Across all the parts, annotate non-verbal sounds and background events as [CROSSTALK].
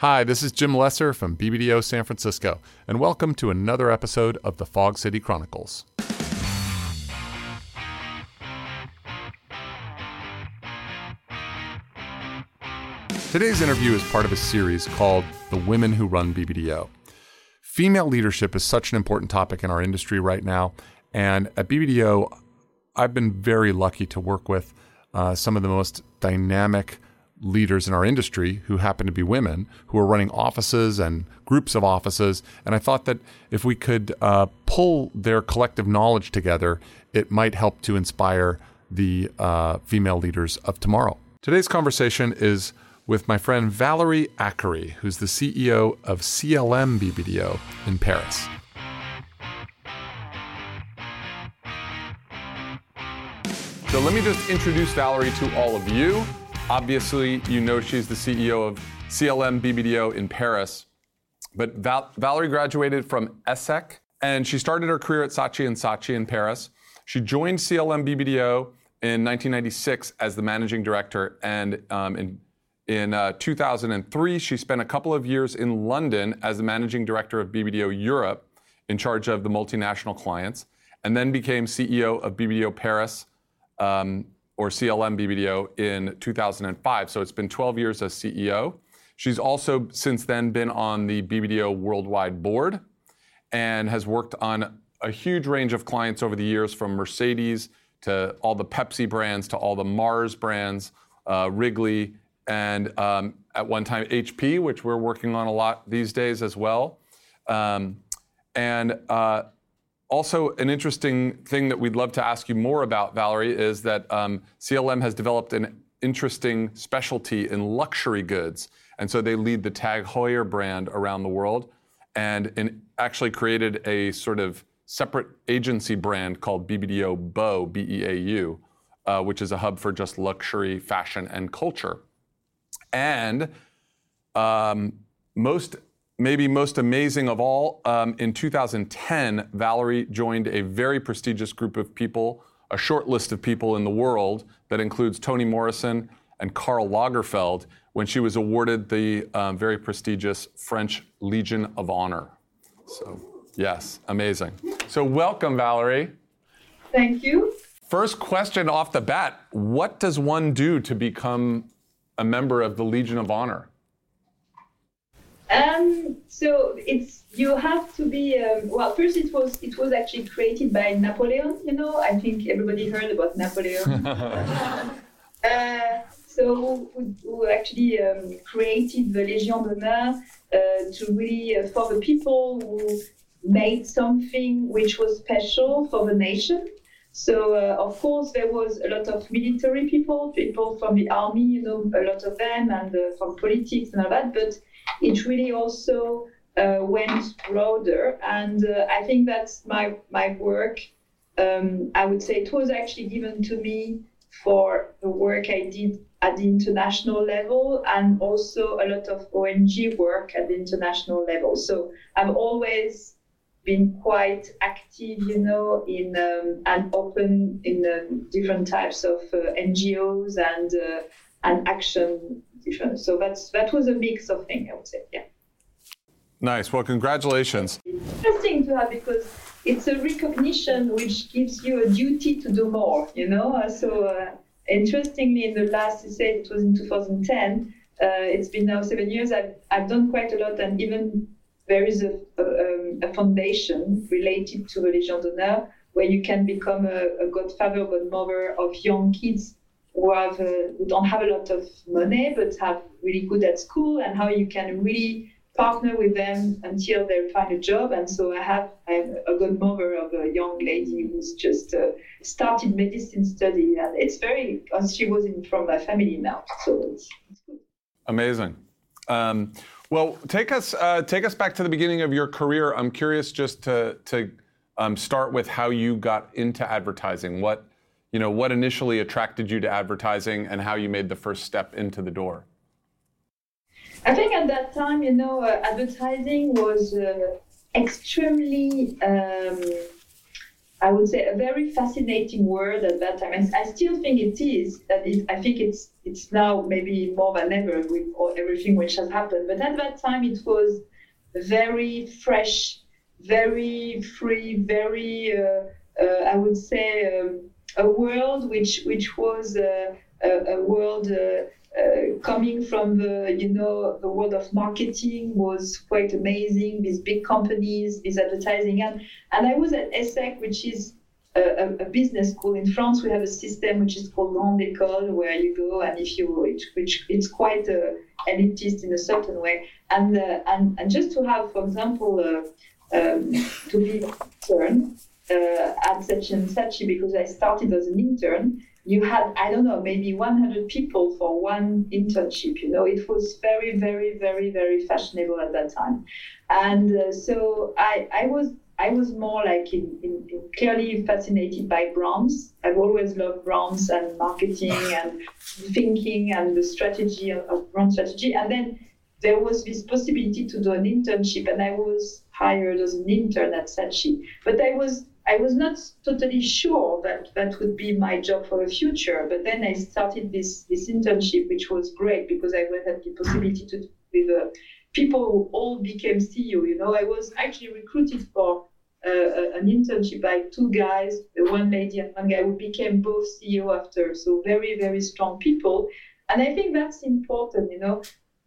Hi, this is Jim Lesser from BBDO San Francisco, and welcome to another episode of the Fog City Chronicles. Today's interview is part of a series called The Women Who Run BBDO. Female leadership is such an important topic in our industry right now, and at BBDO, I've been very lucky to work with uh, some of the most dynamic leaders in our industry who happen to be women who are running offices and groups of offices. And I thought that if we could uh, pull their collective knowledge together, it might help to inspire the uh, female leaders of tomorrow. Today's conversation is with my friend Valerie Accary, who's the CEO of CLM BBDO in Paris. So let me just introduce Valerie to all of you. Obviously, you know she's the CEO of CLM BBDO in Paris. But Val- Valerie graduated from ESSEC and she started her career at Saatchi and Saatchi in Paris. She joined CLM BBDO in 1996 as the managing director, and um, in in uh, 2003, she spent a couple of years in London as the managing director of BBDO Europe, in charge of the multinational clients, and then became CEO of BBDO Paris um, or CLM BBDO in 2005. So it's been 12 years as CEO. She's also since then been on the BBDO Worldwide Board and has worked on a huge range of clients over the years from Mercedes to all the Pepsi brands to all the Mars brands, uh, Wrigley, and um, at one time HP, which we're working on a lot these days as well. Um, and uh, also, an interesting thing that we'd love to ask you more about, Valerie, is that um, CLM has developed an interesting specialty in luxury goods. And so they lead the Tag Heuer brand around the world and, and actually created a sort of separate agency brand called BBDO Beau, B E A U, uh, which is a hub for just luxury, fashion, and culture. And um, most maybe most amazing of all, um, in 2010, Valerie joined a very prestigious group of people, a short list of people in the world that includes Toni Morrison and Karl Lagerfeld, when she was awarded the um, very prestigious French Legion of Honor. So, yes, amazing. So, welcome, Valerie. Thank you. First question off the bat What does one do to become a member of the Legion of Honor? Um, so it's you have to be um, well. First, it was it was actually created by Napoleon. You know, I think everybody heard about Napoleon. [LAUGHS] uh, so who, who actually um, created the Légion d'honneur uh, to really uh, for the people who made something which was special for the nation. So uh, of course there was a lot of military people, people from the army, you know, a lot of them, and uh, from politics and all that. But it really also uh, went broader. And uh, I think that's my, my work. Um, I would say it was actually given to me for the work I did at the international level and also a lot of ONG work at the international level. So I've always been quite active, you know, in um, and open in um, different types of uh, NGOs and uh, and action So that's that was a mix of things, I would say. Yeah. Nice. Well, congratulations. It's interesting to have because it's a recognition which gives you a duty to do more. You know. Uh, so uh, interestingly, in the last, you said it was in 2010. Uh, it's been now seven years. I've I've done quite a lot, and even there is a a, um, a foundation related to the Légion d'honneur where you can become a, a godfather, godmother of young kids who have uh, who don't have a lot of money but have really good at school and how you can really partner with them until they find a job. And so i have i'm a godmother of a young lady who's just uh, started medicine study and it's very she was in from my family now so it's, amazing. Um, well take us uh, take us back to the beginning of your career. I'm curious just to to um, start with how you got into advertising. What you know, what initially attracted you to advertising and how you made the first step into the door? I think at that time, you know, uh, advertising was uh, extremely, um, I would say, a very fascinating word at that time. And I still think it is. That it, I think it's it's now maybe more than ever with all, everything which has happened. But at that time, it was very fresh, very free, very, uh, uh, I would say, um, a world which which was uh, a, a, world. Uh, uh, coming from the you know the world of marketing was quite amazing these big companies this advertising and and i was at ESSEC which is a, a, business school in france we have a system which is called grande école where you go and if you which, it's quite uh, elitist in a certain way and uh, and and just to have for example um, to be uh, at Saatchi and Saatchi because i started as an intern you had i don't know maybe 100 people for one internship you know? It was very very very very fashionable at that time. And uh, so i i was i was more like in, in, in, clearly fascinated by brands. I've always loved brands and marketing [LAUGHS] and thinking and the strategy of, of brand strategy. And then there was this possibility to do an internship and i was hired as an intern at saatchi. But i was I was not totally sure that that would be my job for the future. But then I started this this internship, which was great because I had the possibility to with uh, people who all became CEO. You know, I was actually recruited for uh, an internship by two guys, one lady and one guy, who became both CEO after. So very very strong people, and I think that's important. You know,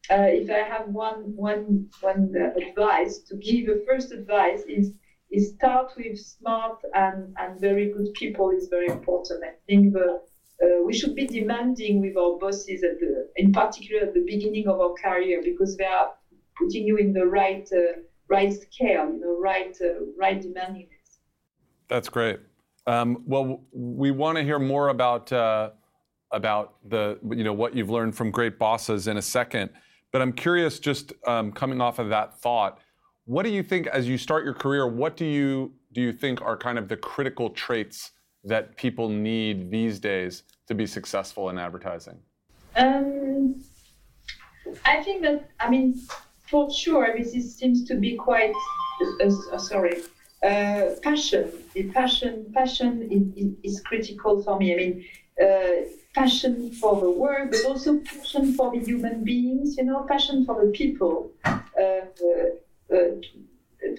uh, if I have one one one uh, advice to give, the first advice is is start with smart and, and very good people is very important. I think the, uh, we should be demanding with our bosses at the, in particular at the beginning of our career, because they are putting you in the right uh, right scale, you know, right uh, right demandingness. That's great. Um, well, we want to hear more about uh, about the you know what you've learned from great bosses in a second. But I'm curious, just um, coming off of that thought, what do you think as you start your career? What do you do you think are kind of the critical traits that people need these days to be successful in advertising? Um, I think that I mean, for sure, this is, seems to be quite. Uh, uh, sorry, uh, passion. Passion, passion is, is, critical for me. I mean, uh, passion for the work, but also passion for the human beings. You know, passion for the people. Uh,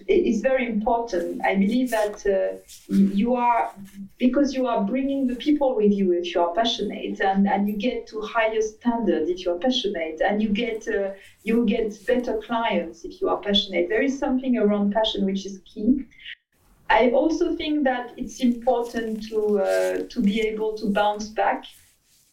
is very important. I believe that uh, you are, because you are bringing the people with you if you are passionate, and, and you get to higher standards if you are passionate, and you get uh, you get better clients if you are passionate. There is something around passion which is key. I also think that it's important to uh, to be able to bounce back,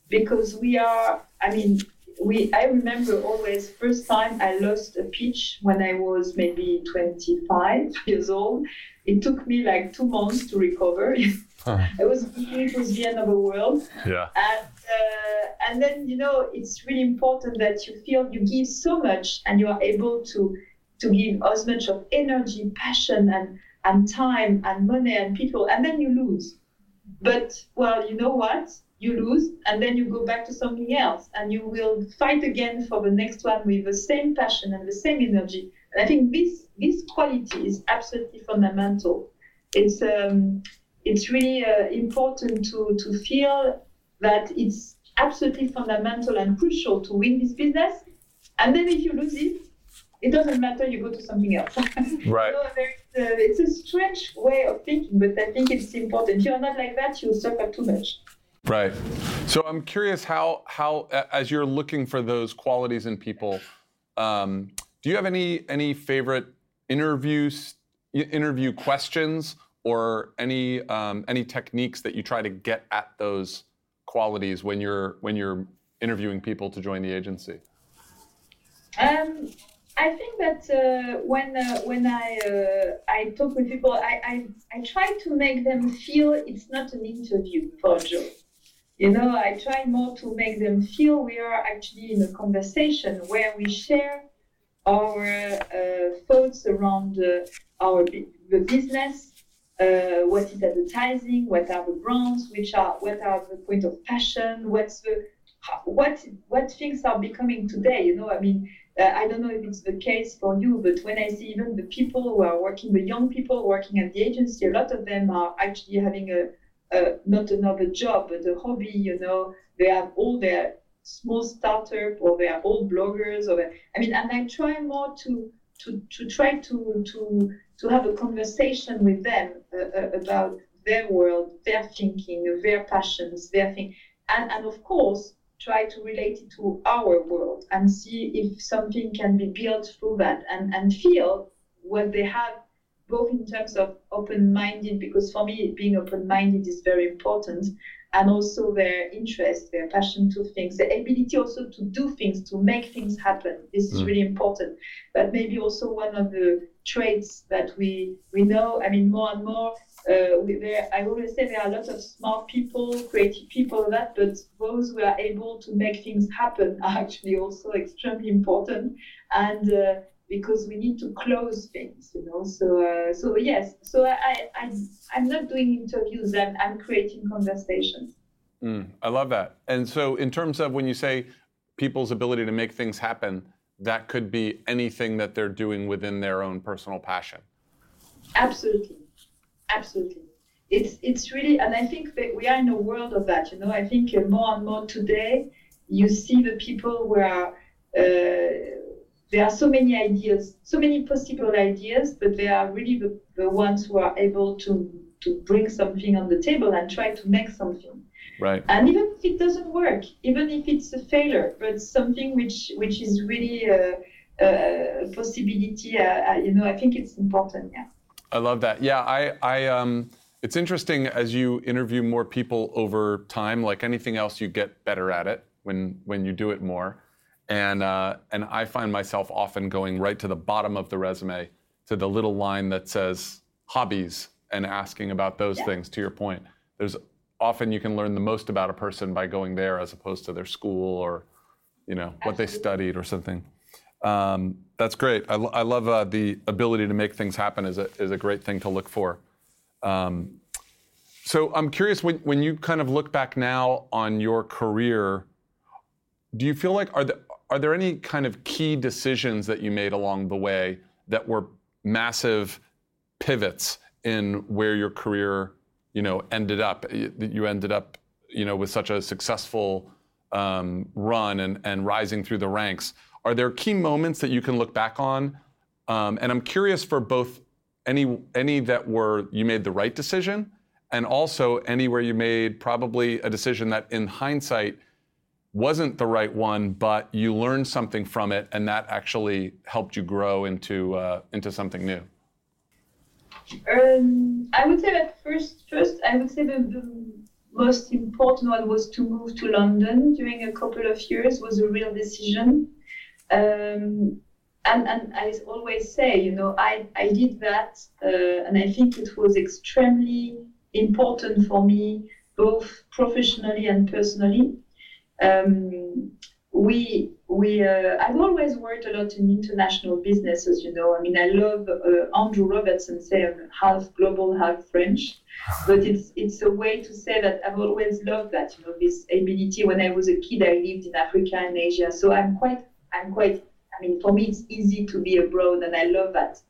because we are. I mean, we I remember always first time I lost a pitch when I was maybe 25 years old. It took me like two months to recover. [LAUGHS] Huh. I was it was the end of the world. Yeah. And uh, and then you know it's really important that you feel you give so much and you are able to to give as much of energy, passion, and and time and money and people, and then you lose. But well, you know what? You lose and then you go back to something else and you will fight again for the next one with the same passion and the same energy. And i think this this quality is absolutely fundamental. It's um, it's really uh, important to to feel that it's absolutely fundamental and crucial to win this business. And then if you lose it it doesn't matter you go to something else. [LAUGHS] Right. So uh, it's a strange way of thinking but i think it's important. If you're not like that you suffer too much Right. So I'm curious how how as you're looking for those qualities in people, um, do you have any any favorite interviews interview questions or any um, any techniques that you try to get at those qualities when you're when you're interviewing people to join the agency? Um, I think that uh, when uh, when I uh, I talk with people, I, I I try to make them feel it's not an interview for a job you know, I try more to make them feel we are actually in a conversation where we share our uh, thoughts around uh, our the business, uh, what is advertising, what are the brands, which are what are the point of passion, what's the what what things are becoming today. You know, I mean, uh, I don't know if it's the case for you, but when I see even the people who are working, the young people working at the agency, a lot of them are actually having a uh, not another job, but a hobby. You know, they have all their small startup or they are all bloggers or I mean, and I try more to to to try to to to have a conversation with them uh, uh, about their world, their thinking, their passions, their thing, and and of course try to relate it to our world and see if something can be built through that and and feel what they have both in terms of open-minded because for me being open-minded is very important and also their interest, their passion to things, the ability also to do things, to make things happen. This is mm. really important. But maybe also one of the traits that we we know. I mean, more and more. Uh, we, there, I always say there are a lot of smart people, creative people, that, but those who are able to make things happen are [LAUGHS] actually also extremely important. And uh, because we need to close things, you know. So, uh, so yes. So I, I, I'm not doing interviews. I'm, I'm creating conversations. Mm, I love that. And so, in terms of when you say people's ability to make things happen, that could be anything that they're doing within their own personal passion. Absolutely, absolutely. It's it's really, and I think that we are in a world of that. You know, I think more and more today, you see the people who are. Uh, there are so many ideas, so many possible ideas, but they are really the, the ones who are able to, to bring something on the table and try to make something. Right. And even if it doesn't work, even if it's a failure, but something which which is really a, a possibility, uh, uh, you know, I think it's important. Yeah. I love that. Yeah, I, I, um, it's interesting as you interview more people over time. Like anything else, you get better at it when when you do it more. And, uh, and I find myself often going right to the bottom of the resume to the little line that says hobbies and asking about those yeah. things, to your point. There's often you can learn the most about a person by going there as opposed to their school or you know Absolutely. what they studied or something. Um, that's great. I, I love uh, the ability to make things happen is a, is a great thing to look for. Um, so I'm curious when, when you kind of look back now on your career, do you feel like are the, are there any kind of key decisions that you made along the way that were massive pivots in where your career, you know, ended up? That you ended up, you know, with such a successful um, run and, and rising through the ranks. Are there key moments that you can look back on? Um, and I'm curious for both any any that were you made the right decision, and also anywhere you made probably a decision that in hindsight wasn't the right one, but you learned something from it, and that actually helped you grow into uh, into something new? Um, I would say that first, first I would say the, the, most important one was to move to London during a couple of years was a real decision. Um, and, and I always say, you know, I, I did that, uh, and I think it was extremely important for me, both professionally and personally. Um, we we uh, I've always worked a lot in international businesses. You know, I mean, I love uh, Andrew Robertson say I'm half global, half French, [LAUGHS] but it's it's a way to say that I've always loved that. You know, this ability. When I was a kid, I lived in Africa and Asia, so I'm quite I'm quite. I mean, for me, it's easy to be abroad, and I love that.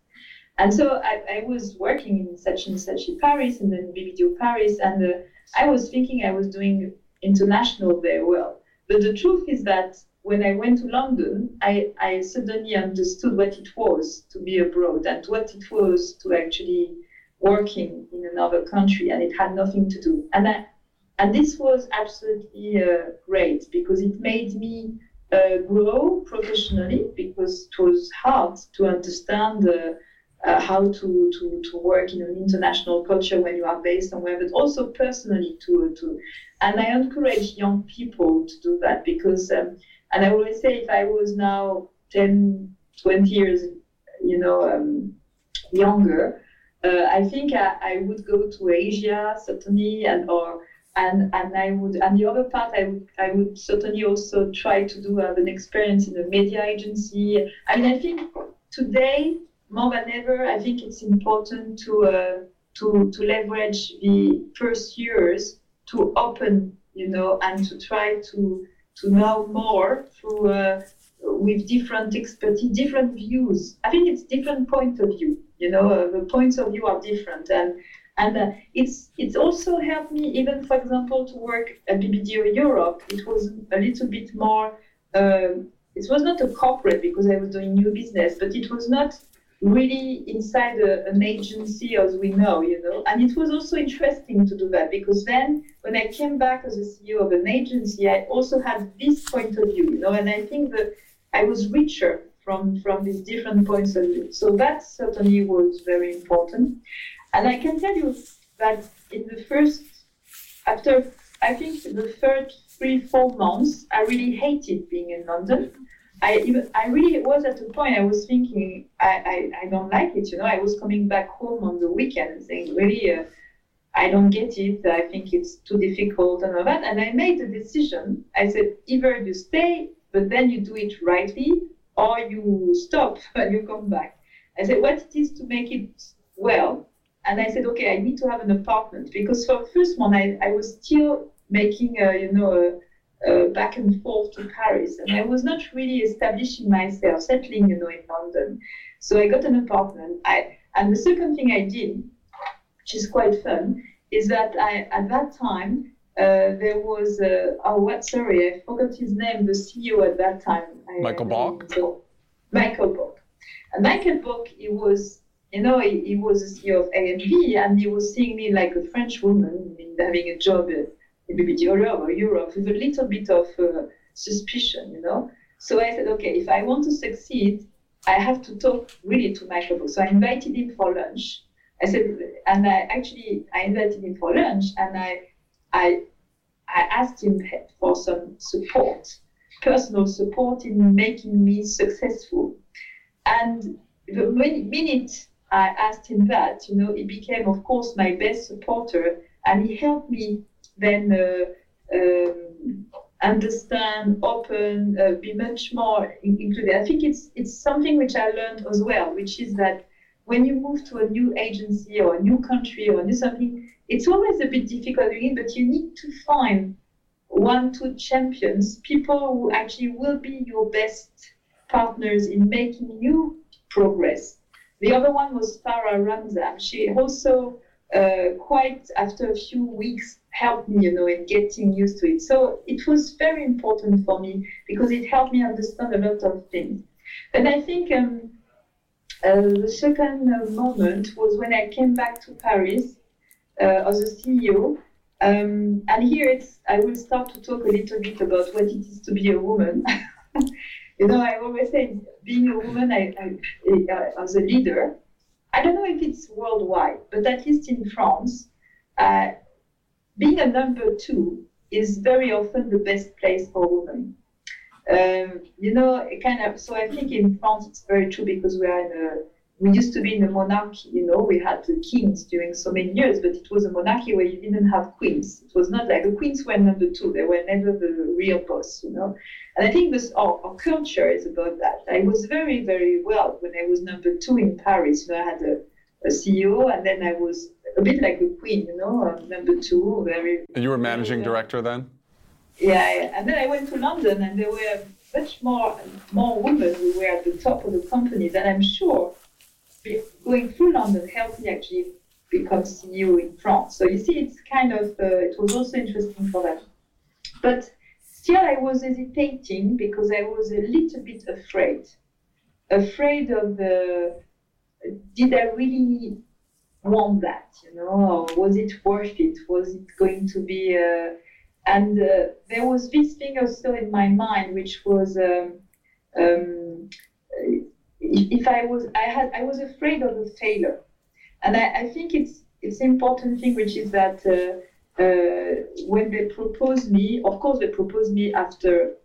And so I, I was working in Saatchi and Saatchi in Paris, and then BBDO Paris, and uh, I was thinking I was doing international very well. But the truth is that when I went to London, I, I suddenly understood what it was to be abroad and what it was to actually working in another country, and it had nothing to do. And I, and this was absolutely uh, great because it made me uh, grow professionally because it was hard to understand uh, uh, how to, to, to work in an international culture when you are based somewhere, but also personally to, to and I encourage young people to do that because, um, and I always say if I was now 10, 20 years, you know, um, younger, uh, I think I, I, would go to Asia certainly, and or and and I would and the other part I would I would certainly also try to do have an experience in a media agency. I mean I think today more than ever I think it's important to uh, to to leverage the first years to open, you know, and to try to to know more through uh, with different expertise, different views. I think it's different point of view. You know, uh, the points of view are different, and And uh, it's it's also helped me, even for example, to work at BBDO Europe. It was a little bit more. Uh, it was not a corporate because I was doing new business, but it was not really inside a, an agency as we know, you know. And it was also interesting to do that because then when I came back as a CEO of an agency, I also had this point of view, you know, and I think that I was richer from from these different points of view. So that certainly was very important. And I can tell you that in the first after I think the first three, four months, I really hated being in London I I really was at a point I was thinking I, I, I don't like it you know I was coming back home on the weekend saying really uh, I don't get it I think it's too difficult and all that. And I made a decision. I said either you stay but then you do it rightly or you stop [LAUGHS] and you come back. I said what it is to make it well? And I said okay I need to have an apartment because for the first one I, I was still making a, you know a, uh, back and forth to Paris. And I was not really establishing myself, settling, you know, in London. So I got an apartment. I, and the second thing I did, which is quite fun, is that I, at that time, uh, there was, uh, oh, what, sorry, I forgot his name, the CEO at that time. Michael Baulk? So, Michael Baulk. And Michael Baulk, he was, you know, he, he was the CEO of AMV, and he was seeing me like a French woman having a job maybe the all over Europe with a little bit of uh, suspicion, you know. So I said, okay, if I want to succeed, I have to talk really to Michael. So I invited him for lunch. I said, and I actually I invited him for lunch, and I I I asked him for some support, personal support in making me successful. And the minute I asked him that, you know, he became, of course, my best supporter, and he helped me then uh, um, understand, open, uh, be much more included. I think it's it's something which I learned as well, which is that when you move to a new agency or a new country or new something, it's always a bit difficult but you need to find one, two champions, people who actually will be your best partners in making you progress. The other one was Farah Ramzan. She also uh, quite after a few weeks helped me, you know, in getting used to it. So it was very important for me because it helped me understand a lot of things. And I think um, uh, the second uh, moment was when I came back to Paris uh, as a CEO. Um, and here it's, I will start to talk a little bit about what it is to be a woman. [LAUGHS] you know, I always say being a woman I, I, uh, as a leader, I don't know if it's worldwide, but at least in France, uh, being a number two is very often the best place for women. Um, you know, kind of. So I think in France it's very true because we are in a we used to be in a monarchy, you know, we had the kings during so many years, but it was a monarchy where you didn't have queens. It was not like the queens were number two, they were never the real boss, you know. And I think this our, our culture is about that. I was very, very well when I was number two in Paris. You know, I had a, a CEO and then I was a bit like a queen, you know, uh, number two, very. And you were managing director then? Yeah, yeah, and then I went to London and there were much more more women who were at the top of the companies, and I'm sure going through London helped me actually become CEO in France. So you see, it's kind of uh, it was also interesting for that. But still, I was hesitating because I was a little bit afraid, afraid of the. Did I really want that? You know, or was it worth it? Was it going to be? Uh, and uh, there was this thing also in my mind, which was. Um, um, if I was, I had, I was afraid of a failure, and I, I think it's it's important thing, which is that uh, uh, when they proposed me, of course they proposed me after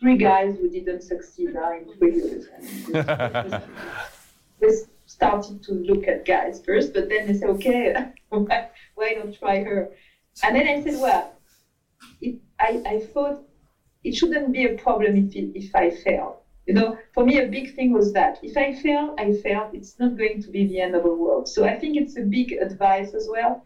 three guys who didn't succeed uh, in three years. [LAUGHS] they started to look at guys first, but then they said, okay, [LAUGHS] why not try her? And then I said, well, it, I, I thought it shouldn't be a problem if, it, if I fail you know, for me, a big thing was that if I fail, I fail. It's not going to be the end of the world. So I think it's a big advice as well.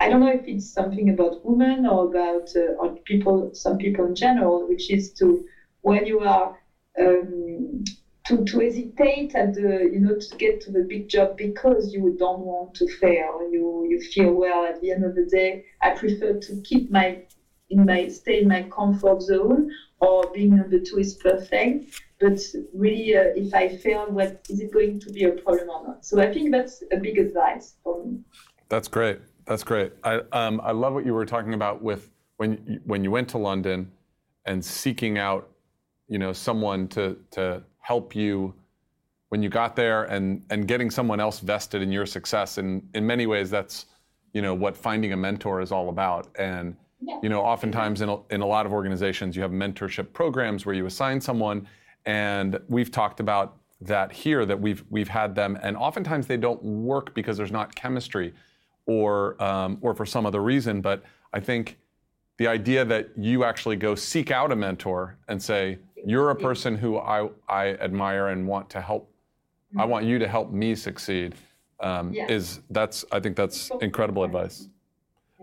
I don't know if it's something about women or about uh, or people, some people in general, which is to when you are um, to, to hesitate at the you know to get to the big job because you don't want to fail. You you feel well at the end of the day. I prefer to keep my in my stay in my comfort zone or being number two is perfect. But really, uh, if I fail, what is it going to be a problem or not? So I think that's a big advice for me. That's great. That's great. I um, I love what you were talking about with when you, when you went to London and seeking out, you know, someone to to help you when you got there and and getting someone else vested in your success. And in many ways, that's you know what finding a mentor is all about. And yeah. you know, oftentimes in a, in a lot of organizations, you have mentorship programs where you assign someone, and we've talked about that here that we've we've had them, and oftentimes they don't work because there's not chemistry, or um, or for some other reason. But I think the idea that you actually go seek out a mentor and say, you're a person who I, I admire and want to help. I want you to help me succeed. Um, yes. Is that's I think that's incredible advice.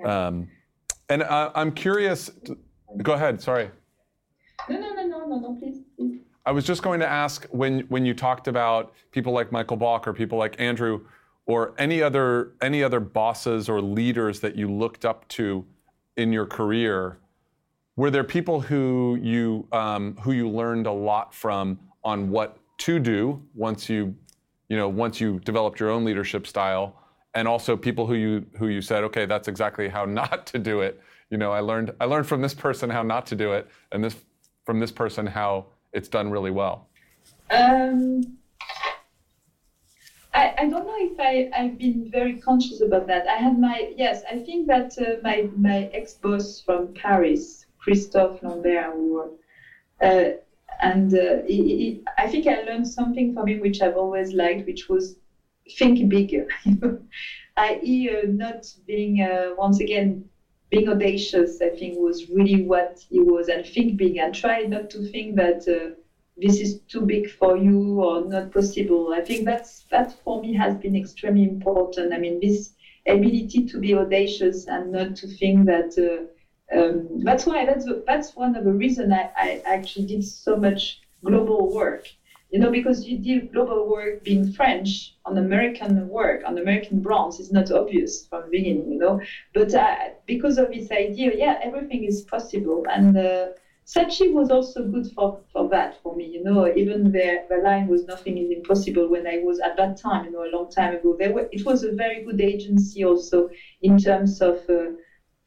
Um, and uh, I'm curious. To, go ahead. Sorry. No, no, no, no, no, no, please, please. I was just going to ask when when you talked about people like Michael Baulk or people like Andrew, or any other any other bosses or leaders that you looked up to in your career were there people who you um, who you learned a lot from on what to do once you you know once you developed your own leadership style? And also people who you who you said okay that's exactly how [LAUGHS] not to do it. You know i learned i learned from this person how not to do it and this from this person how it's done really well. Um, I, I don't know if I, I've been very conscious about that. I had my, yes, I think that uh, my, my ex boss from Paris, Christophe Lambert Award. Uh, and uh, I think I learned something from him which I've always liked, which was think bigger, [LAUGHS] i.e., uh, not being, uh, once again, being audacious, I think was really what he was, and think big and try not to think that this is too big for you or not possible. I think that's that for me has been extremely important. I mean, this ability to be audacious and not to think that uh, um, that's why that's that's one of the reasons I, I actually did so much global work. You know, because you did global work being French on American work, on American brands is not obvious from the beginning, you know. But uh, because of this idea, yeah, everything is possible. And uh, Saatchi was also good for, for that for me, you know. Even the, the line was nothing is impossible when I was at that time, you know, a long time ago. There were, it was a very good agency also in terms of. Uh,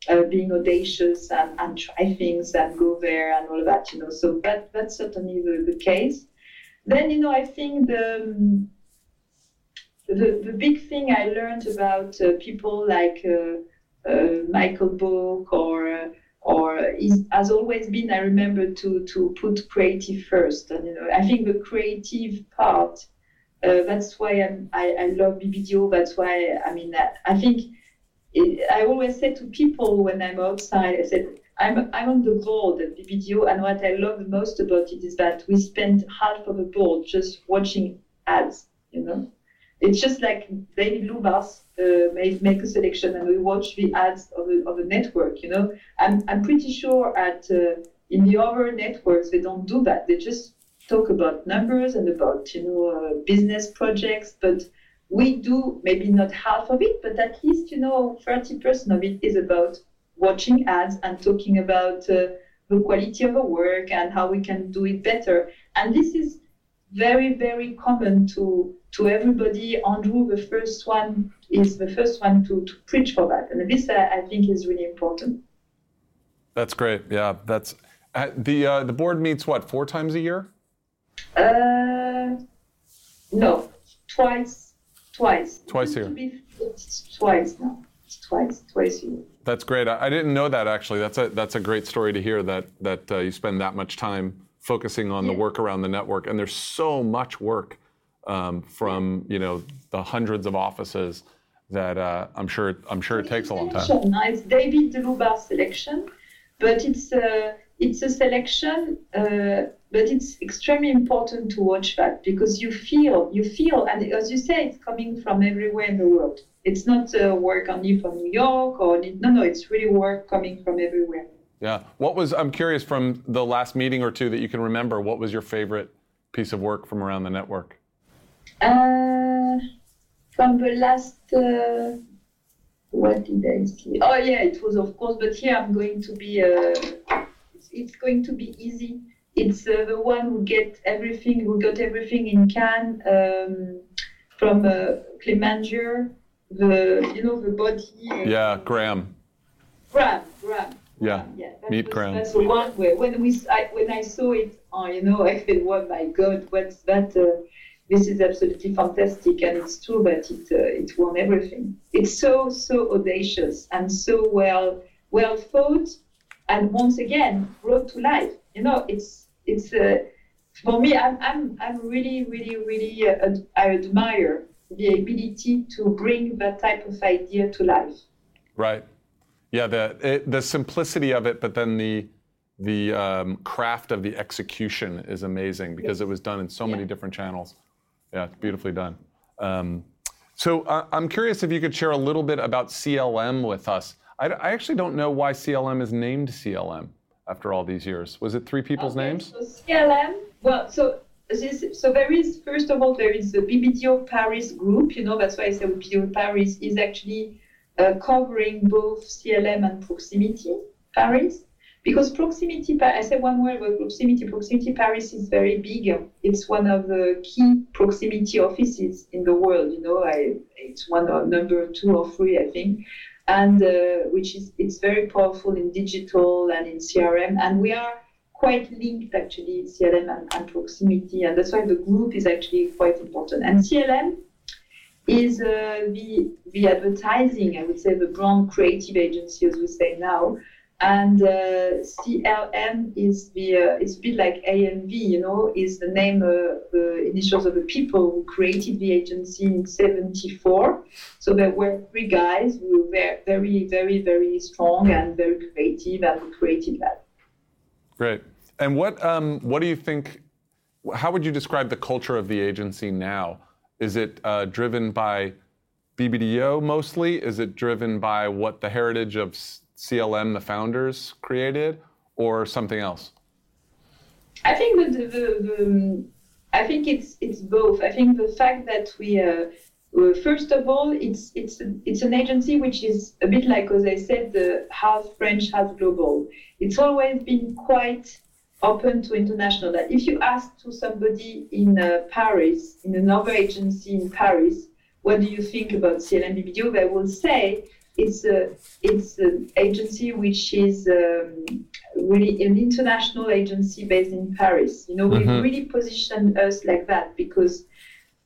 uh, being audacious and, and try things and go there and all that, you know. So that that's certainly the, the case. Then, you know, I think the the, the big thing I learned about uh, people like uh, uh Michael Baulk or uh, or is, has always been I remember to to put creative first, and you know I think the creative part. Uh, that's why I'm, I, I love BBDO. That's why I mean I, I think I always say to people when I'm outside, I said, I'm, I'm on the board at BBDO, and what I love the most about it is that we spend half of the board just watching ads, you know. It's just like David Lubars uh, make, make a selection and we watch the ads of a, of a network, you know. I'm, I'm pretty sure at uh, in the other networks they don't do that. They just talk about numbers and about, you know, uh, business projects, but we do maybe not half of it, but at least, you know, 30% of it is about watching ads and talking about uh, the quality of our work and how we can do it better. And this is very, very common to to everybody. Andrew, the first one, is the first one to, to preach for that. And this, uh, I think, is really important. That's great. Yeah, that's uh, the uh, the board meets what four times a year? Uh, no, twice Twice. Twice here. It's twice now. It's twice, twice here. That's great. I, I, didn't know that actually. That's a that's a great story to hear that that uh, you spend that much time focusing on yeah. the work around the network. And there's so much work um, from you know the hundreds of offices that uh, I'm sure I'm sure it takes a long time. It's David Lubars selection, but it's uh, it's a selection, uh, but it's extremely important to watch that because you feel, you feel, and as you say, it's coming from everywhere in the world. It's not uh, work only from New York or no, no, it's really work coming from everywhere. Yeah. What was I'm curious from the last meeting or two that you can remember? What was your favorite piece of work from around the network? Uh, from the last, uh, what did I see? Oh yeah, it was of course, but here I'm going to be, uh, it's, going to be easy. It's uh, the one who get everything, who got everything in Cannes um, from uh, the you know the body. yeah, Graham. Graham, Graham. Yeah. Yeah. Meet was, Graham. That's the one where when we I, when I saw it, oh, you know, [LAUGHS] I said, "Oh my God, what's that?" Uh, this is absolutely fantastic, and it's true that it uh, it won everything. It's so so audacious and so well well thought, and once again brought to life. You know, it's it's uh, for me. I'm I'm I'm really really really uh, I admire the ability to bring that type of idea to life. Right. Yeah. The it, the simplicity of it, but then the the um, craft of the execution is amazing because it was done in so many different channels. Yeah, it's beautifully done. Um, so uh, I'm curious if you could share a little bit about CLM with us. I, I, actually don't know why CLM is named CLM after all these years. Was it three people's okay, names? So CLM. Well, so this, so there is first of all there is the BBDO Paris group. You know that's why I say BBDO Paris is actually uh, covering both CLM and proximity Paris. Because proximity, I said one word about proximity. Proximity Paris is very big. It's one of the key proximity offices in the world. You know, I, it's one of number two or three, I think, and uh, which is it's very powerful in digital and in CRM. And we are quite linked actually CLM and, and proximity, and that's why the group is actually quite important. And CLM is uh, the the advertising, I would say, the brand creative agency, as we say now and uh, CLM is the uh, it's a bit like AMV, you know, is the name uh, the initials of the people who created the agency in '74. So there were three guys who were very, very, very strong and very creative, and created that. Great. And what um, what do you think? How would you describe the culture of the agency now? Is it uh, driven by BBDO mostly? Is it driven by what the heritage of CLM, the founders, created, or something else? I think the, the, the I think it's it's both. I think the fact that we uh, uh, first of all, it's it's it's an agency which is a bit like, as I said, the half French, half global. It's always been quite open to international. That if you ask to somebody in uh, Paris, in another agency in Paris, what do you think about CLM BBDO? They will say it's a it's an agency which is um, really an international agency based in Paris. You know, mm-hmm. we really position us like that because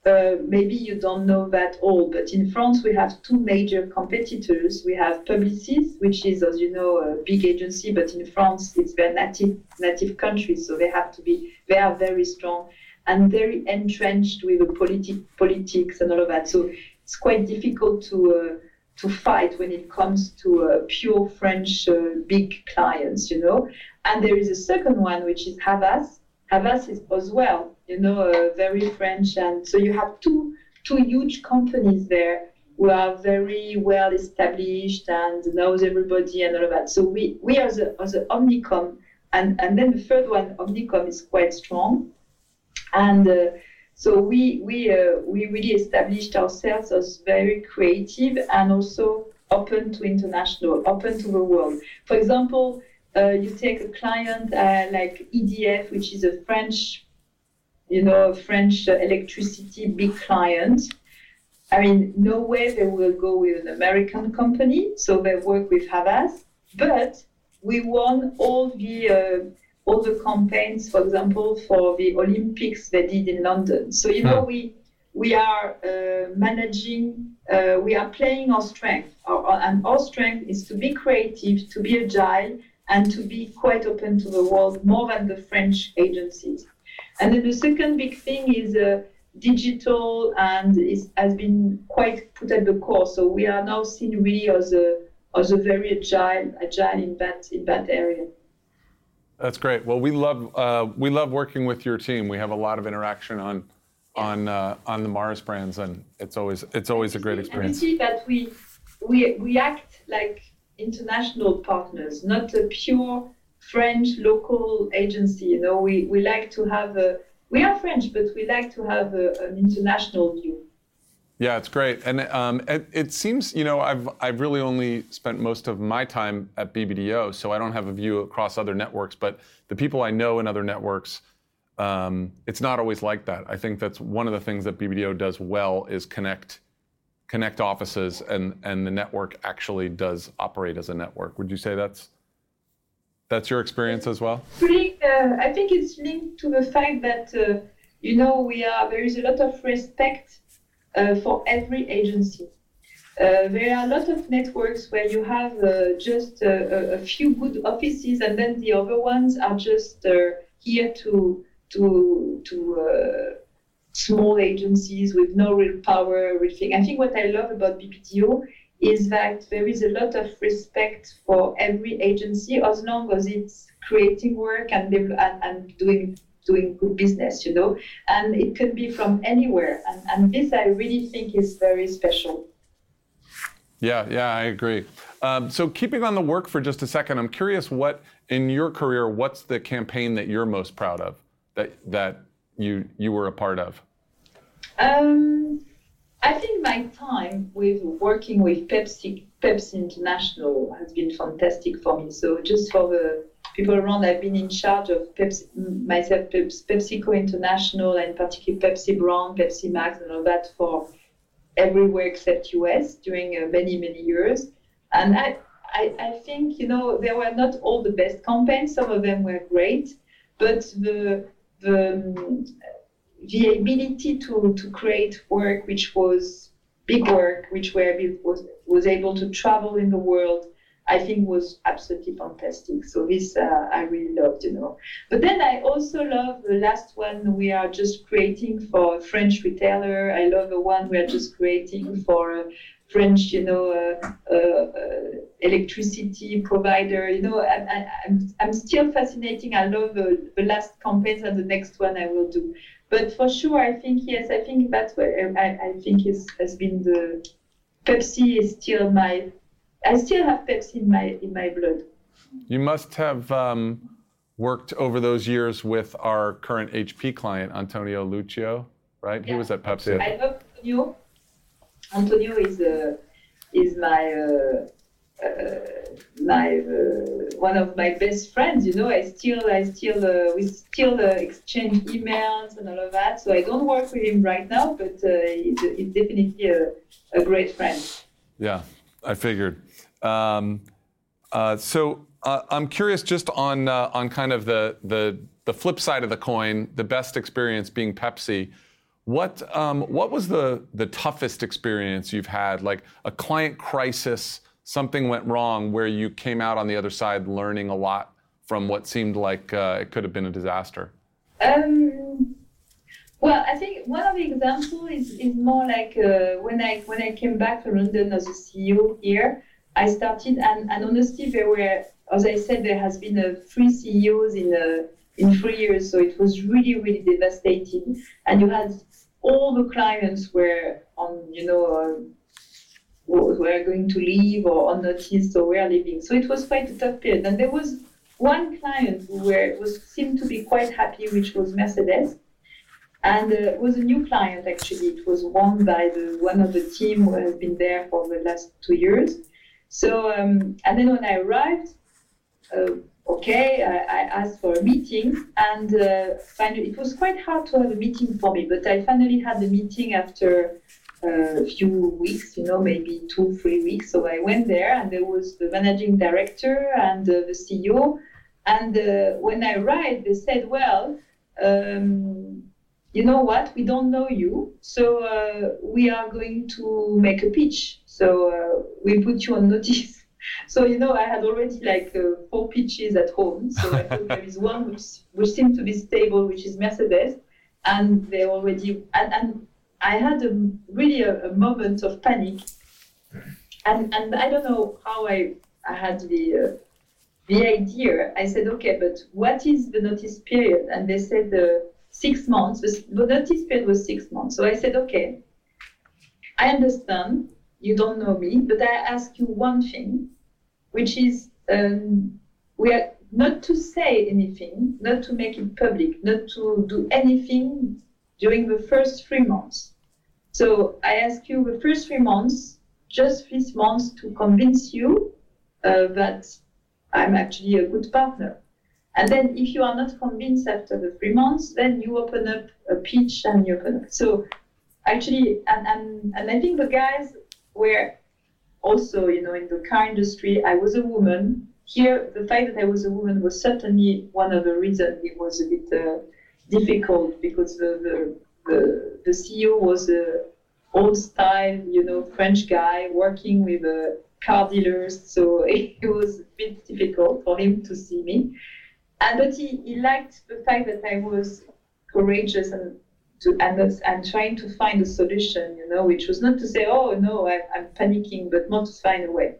uh, maybe you don't know that all, but in France we have two major competitors. We have Publicis, which is, as you know, a big agency, but in France it's their native native country, so they have to be they are very strong and very entrenched with the politi- politics and all of that. So it's quite difficult to uh, to fight when it comes to uh, pure French uh, big clients, you know. And there is a second one, which is Havas. Havas is as well, you know, uh, very French. And so you have two, two huge companies there who are very well established and knows everybody and all of that. So we, we are the, are the Omnicom. And, and then the third one, Omnicom, is quite strong. And uh, so we we uh, we really established ourselves as very creative and also open to international, open to the world. For example, uh, you take a client uh, like EDF, which is a French, you know, French electricity big client. I mean, no way they will go with an American company, so they work with Havas. But we won all the uh, all the campaigns, for example, for the Olympics they did in London. So you know, hmm. we we are uh, managing, uh, we are playing our strength, our, and our strength is to be creative, to be agile, and to be quite open to the world more than the French agencies. And then the second big thing is uh, digital, and is, has been quite put at the core. So we are now seen really as a as a very agile, agile in that in that area. That's great. Well, we love uh, we love working with your team. We have a lot of interaction on on uh, on the Mars brands, and it's always it's always a great experience. And you see that we we we act like international partners, not a pure French local agency. You know, we we like to have a we are French, but we like to have a, an international view. Yeah, it's great, and um, it, it, seems you know I've I've really only spent most of my time at BBDO, so I don't have a view across other networks. But the people I know in other networks, um, it's not always like that. I think that's one of the things that BBDO does well is connect connect offices, and and the network actually does operate as a network. Would you say that's that's your experience as well? Pretty, uh, I think it's linked to the fact that uh, you know we are there is a lot of respect for every agency. Uh, there are a lot of networks where you have uh, just a, a, few good offices, and then the other ones are just here to to to small agencies with no real power, everything. I think what I love about BBDO is that there is a lot of respect for every agency as long as it's creating work and, and, and doing doing good business, you know, and it can be from anywhere. And, and this I really think is very special. Yeah, yeah, I agree. Um, so keeping on the work for just a second, I'm curious what in your career, what's the campaign that you're most proud of that that you you were a part of? Um, I think my time with working with Pepsi Pepsi International has been fantastic for me. So just for the people around. I've been in charge of Pepsi, myself, PepsiCo International, and particularly Pepsi Brand, Pepsi Max, and all that for everywhere except US during uh, many, many years. And I, I, I think, you know, there were not all the best campaigns. Some of them were great, but the, the, the ability to, to create work which was big work, which were, was, was able to travel in the world, I think was absolutely fantastic. So this uh, I really loved, you know. But then I also love the last one we are just creating for a French retailer. I love the one we are just creating for a French, you know, uh, uh, uh electricity provider. You know, I, I, I'm, I'm still fascinating. I love the, the last campaigns and the next one I will do. But for sure, I think yes, I think that's what I, I think has been the Pepsi is still my I still have Pepsi in my in my blood. You must have um, worked over those years with our current HP client, Antonio Lucio, right? Yeah. He was at Pepsi. I love Antonio. Antonio is uh, is my uh, uh, my uh, one of my best friends. You know, I still I still uh, we still uh, exchange emails and all of that. So I don't work with him right now, but he's, he's definitely a, a great friend. Yeah, I figured. Um, uh, so uh, I'm curious just on uh, on kind of the, the the flip side of the coin, the best experience being Pepsi. What um, what was the the toughest experience you've had? Like a client crisis, something went wrong where you came out on the other side learning a lot from what seemed like uh, it could have been a disaster. Um, well, I think one of the examples is, is more like uh, when I when I came back to London as a CEO here. I started, and, and honestly, there were, as I said, there has been a three CEOs in a, in three years, so it was really, really devastating. And you had all the clients were on, you know, uh, were going to leave or on notice, so we are leaving. So it was quite a tough period. And there was one client who were, was seemed to be quite happy, which was Mercedes. And uh, was a new client actually. It was won by the one of the team who has been there for the last two years. So, um, and then when I arrived, uh, okay, I, I, asked for a meeting, and uh, finally, it was quite hard to have a meeting for me, but I finally had the meeting after uh, a few weeks, you know, maybe two, three weeks. So I went there, and there was the managing director and uh, the CEO. And uh, when I arrived, they said, well, um, you know what, we don't know you, so uh, we are going to make a pitch. So uh, we put you on notice. [LAUGHS] So you know, I had already like uh, four pitches at home. So I there is one which which seemed to be stable, which is Mercedes, and they already and, and I had a really a, a moment of panic, and and I don't know how I I had the uh, the idea. I said, okay, but what is the notice period? And they said uh, six months. The notice period was six months. So I said, okay, I understand you don't know me, but I ask you one thing, which is um, we are not to say anything, not to make it public, not to do anything during the first three months. So I ask you the first three months, just these months to convince you uh, that I'm actually a good partner. And then if you are not convinced after the three months, then you open up a pitch and you open up. So actually, and, and, and I think the guys were also, you know, in the car industry, I was a woman. Here, the fact that I was a woman was certainly one of the reasons it was a bit uh, difficult because the, the, the, the CEO was a old style, you know, French guy working with uh, car dealers. So [LAUGHS] it was a bit difficult for him to see me. And but he, he liked the fact that I was courageous and to and, and trying to find a solution, you know, which was not to say, oh no, I, I'm panicking, but more to find a way.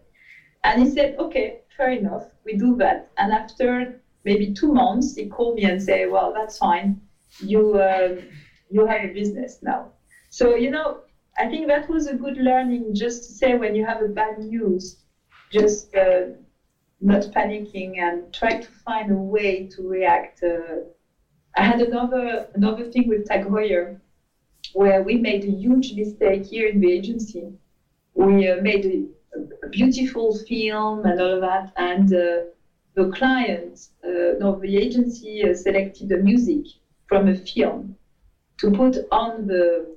And he said, okay, fair enough, we do that. And after maybe two months, he called me and said, well, that's fine, you uh, you have a business now. So you know, I think that was a good learning just to say when you have a bad news, just uh, not panicking and try to find a way to react. Uh, I had another another thing with Tag Heuer where we made a huge mistake here in the agency. We uh, made a, a, beautiful film and all of that, and uh, the client, uh, no, the agency uh, selected the music from a film to put on the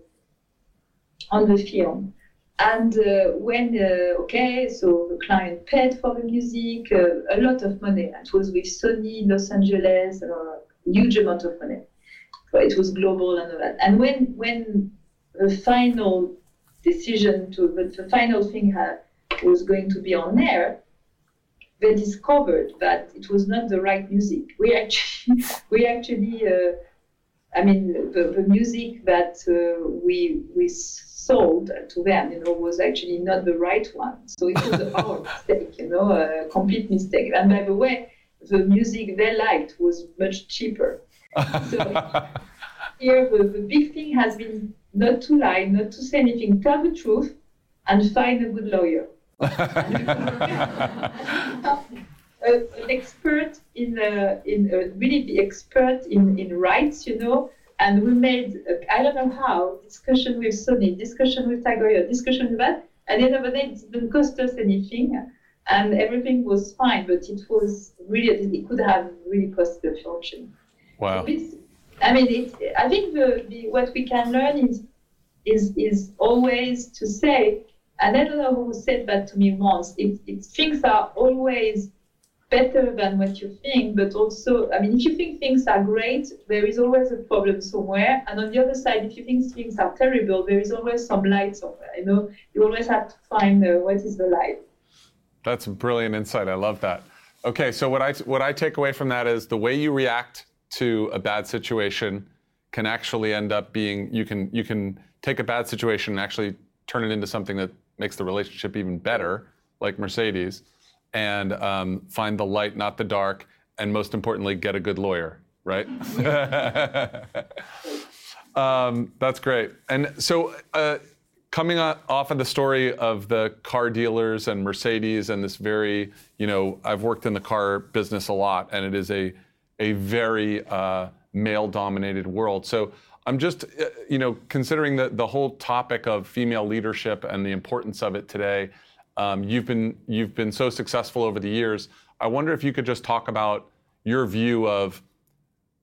on the film. And uh, when, uh, okay, so the client paid for the music, uh, a lot of money. It was with Sony Los Angeles, a huge amount of money. So it was global and all that. And when, when the final decision to, the, final thing was going to be on air, they discovered that it was not the right music. We actually, [LAUGHS] we actually, uh, I mean, the, the music that uh, we we sold to them, you know, was actually not the right one. So it was our [LAUGHS] mistake, you know, a complete mistake. And by the way, the music they liked was much cheaper. So [LAUGHS] here, the, the big thing has been not to lie, not to say anything, tell the truth, and find a good lawyer. [LAUGHS] an expert in, uh, in uh, really the expert in, in rights, you know, and we made, I don't know how, discussion with Sony, discussion with Tag Heuer, discussion with that. At the end of the day, it didn't cost us anything. And everything was fine, but it was really, it could have really cost a fortune. Wow. So I mean, it, I think the, the, what we can learn is, is, is always to say, and I don't know who said that to me once, it, it, things are always better than what you think, but also, I mean, if you think things are great, there is always a problem somewhere. And on the other side, if you think things are terrible, there is always some light somewhere. You know, you always have to find uh, what is the light. That's a brilliant insight. I love that. Okay, so what I what I take away from that is the way you react to a bad situation can actually end up being you can you can take a bad situation and actually turn it into something that makes the relationship even better, like Mercedes and um, find the light, not the dark, and most importantly, get a good lawyer, right? [LAUGHS] um, that's great. And so, uh, coming off of the story of the car dealers and Mercedes and this very, you know, I've worked in the car business a lot, and it is a a very uh, male-dominated world. So I'm just, uh, you know, considering the, the whole topic of female leadership and the importance of it today, um, you've been you've been so successful over the years. I wonder if you could just talk about your view of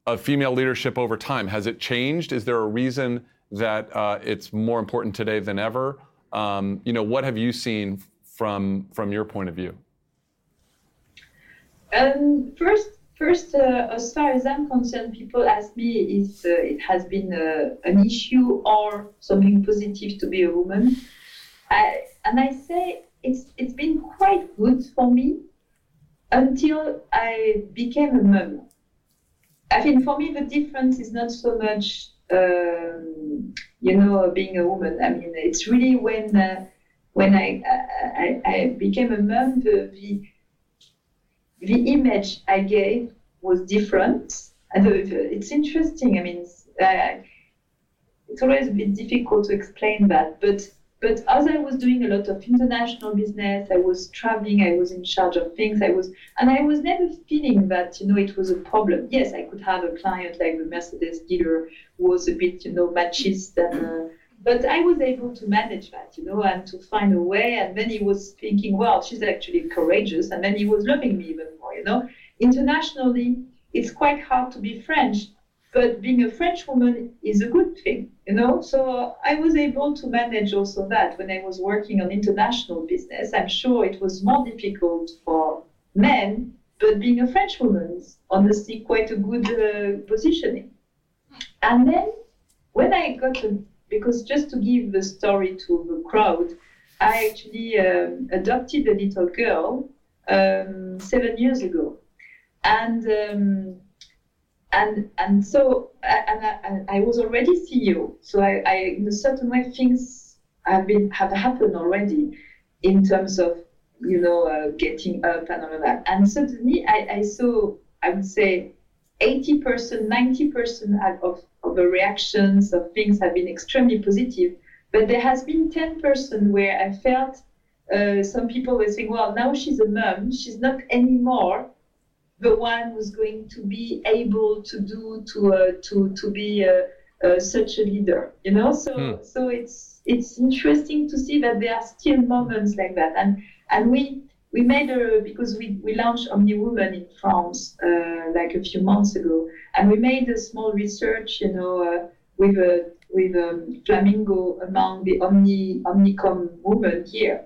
of female leadership over time. Has it changed? Is there a reason that uh, it's more important today than ever? Um, you know, what have you seen from from your point of view? Um, first, first, uh, as far as I'm concerned, people ask me if uh, it has been uh, an issue or something positive to be a woman. I, and I say it's it's been quite good for me until I became a mom. I think for me the difference is not so much um, you know being a woman. I mean it's really when uh, when I, I, I became a mom the, the the image I gave was different. And it's interesting. I mean, uh, it's always a bit difficult to explain that, but but as I was doing a lot of international business, I was traveling, I was in charge of things, I was, and I was never feeling that, you know, it was a problem. Yes, I could have a client like the Mercedes dealer who was a bit, you know, machist and, uh, but I was able to manage that, you know, and to find a way. And then he was thinking, well, she's actually courageous. And then he was loving me even more, you know. Internationally, it's quite hard to be French but being a French woman is a good thing, you know. So I was able to manage also that when I was working on international business. I'm sure it was more difficult for men, but being a French woman is honestly quite a good uh, positioning. And then when I got because just to give the story to the crowd, I actually um, adopted a little girl um, seven years ago, and. Um, and and so and I, I was already CEO. So I, I, in a certain way, things have been have happened already in terms of you know uh, getting up and all of that. And suddenly, I, I saw I would say 80 percent, 90 percent of of the reactions of things have been extremely positive, but there has been 10 percent where I felt. Uh, some people were saying, well, now she's a mom. She's not anymore the one who's going to be able to do to uh, to to be uh, uh, such a leader you know? So mm. so it's it's interesting to see that there are still moments like that. And and we we made a because we, we launched Omni Woman in France uh, like a few months ago and we made a small research you know uh, with a with um, Flamingo among the Omni Omnicom women here.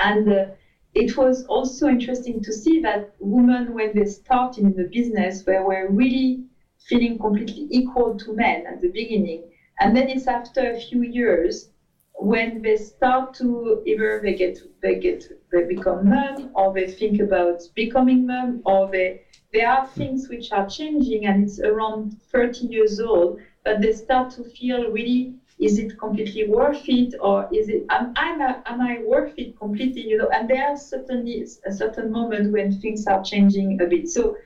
And uh, it was also interesting to see that women, when they start in the business, were, were really feeling completely equal to men at the beginning. And then it's after a few years when they start to either they get they get they become mom or they think about becoming mom or they there are things which are changing and it's around 30 years old but they start to feel really is it completely worth it or is it am, am, I, am I worth it completely you know? And there are certainly a certain moment when things are changing a bit. So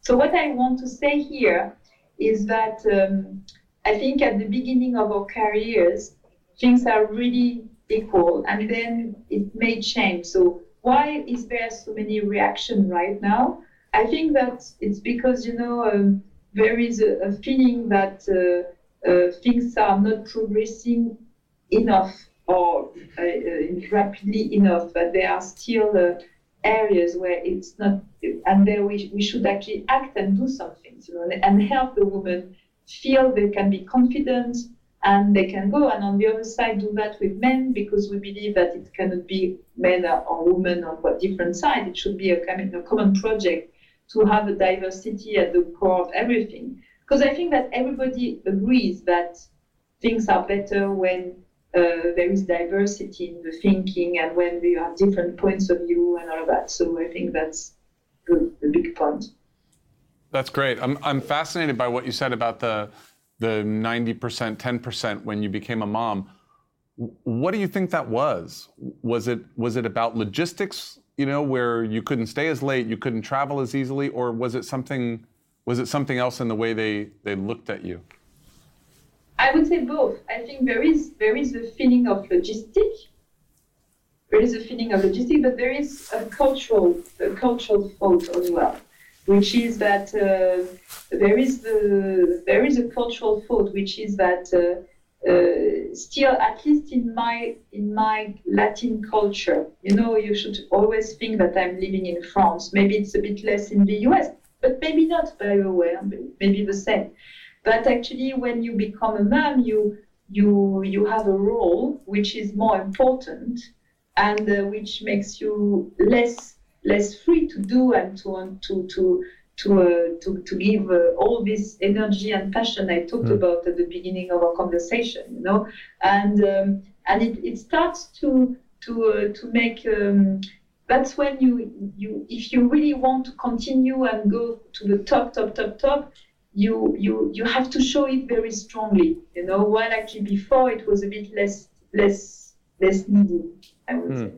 so what I want to say here is that um, I think at the beginning of our careers things are really equal and then it may change. So why is there so many reaction right now? I think that it's because you know um, there is a, a feeling that uh, uh, things are not progressing enough or uh, uh, rapidly enough, but there are still areas where it's not, and there we, we should actually act and do something, you know, and help the women feel they can be confident and they can go. And on the other side, do that with men because we believe that it cannot be men or women on what different side. It should be a, a common project to have a diversity at the core of everything. Because I think that everybody agrees that things are better when uh, there is diversity in the thinking and when you have different points of view and all of that. So I think that's the, the big point. That's great. I'm, I'm fascinated by what you said about the the 90%, 10% when you became a mom. What do you think that was? Was it was it about logistics, you know, where you couldn't stay as late, you couldn't travel as easily, or was it something was it something else in the way they, they looked at you? I would say both. I think there is there is a feeling of logistic. There is a feeling of logistic, but there is a cultural a cultural fault as well, which is that uh, there is the there is a cultural fault, which is that uh, uh, still, at least in my in my Latin culture, you know, you should always think that I'm living in France. Maybe it's a bit less in the US, but maybe not very aware, maybe the same. But actually, when you become a mom, you you you have a role which is more important and uh, which makes you less less free to do and to to to to uh, to, to give uh, all this energy and passion I talked mm. about at the beginning of our conversation, you know, and um, and it, it starts to to uh, to make um, that's when you you if you really want to continue and go to the top top top top you you you have to show it very strongly you know while actually before it was a bit less less less needy i would hmm. say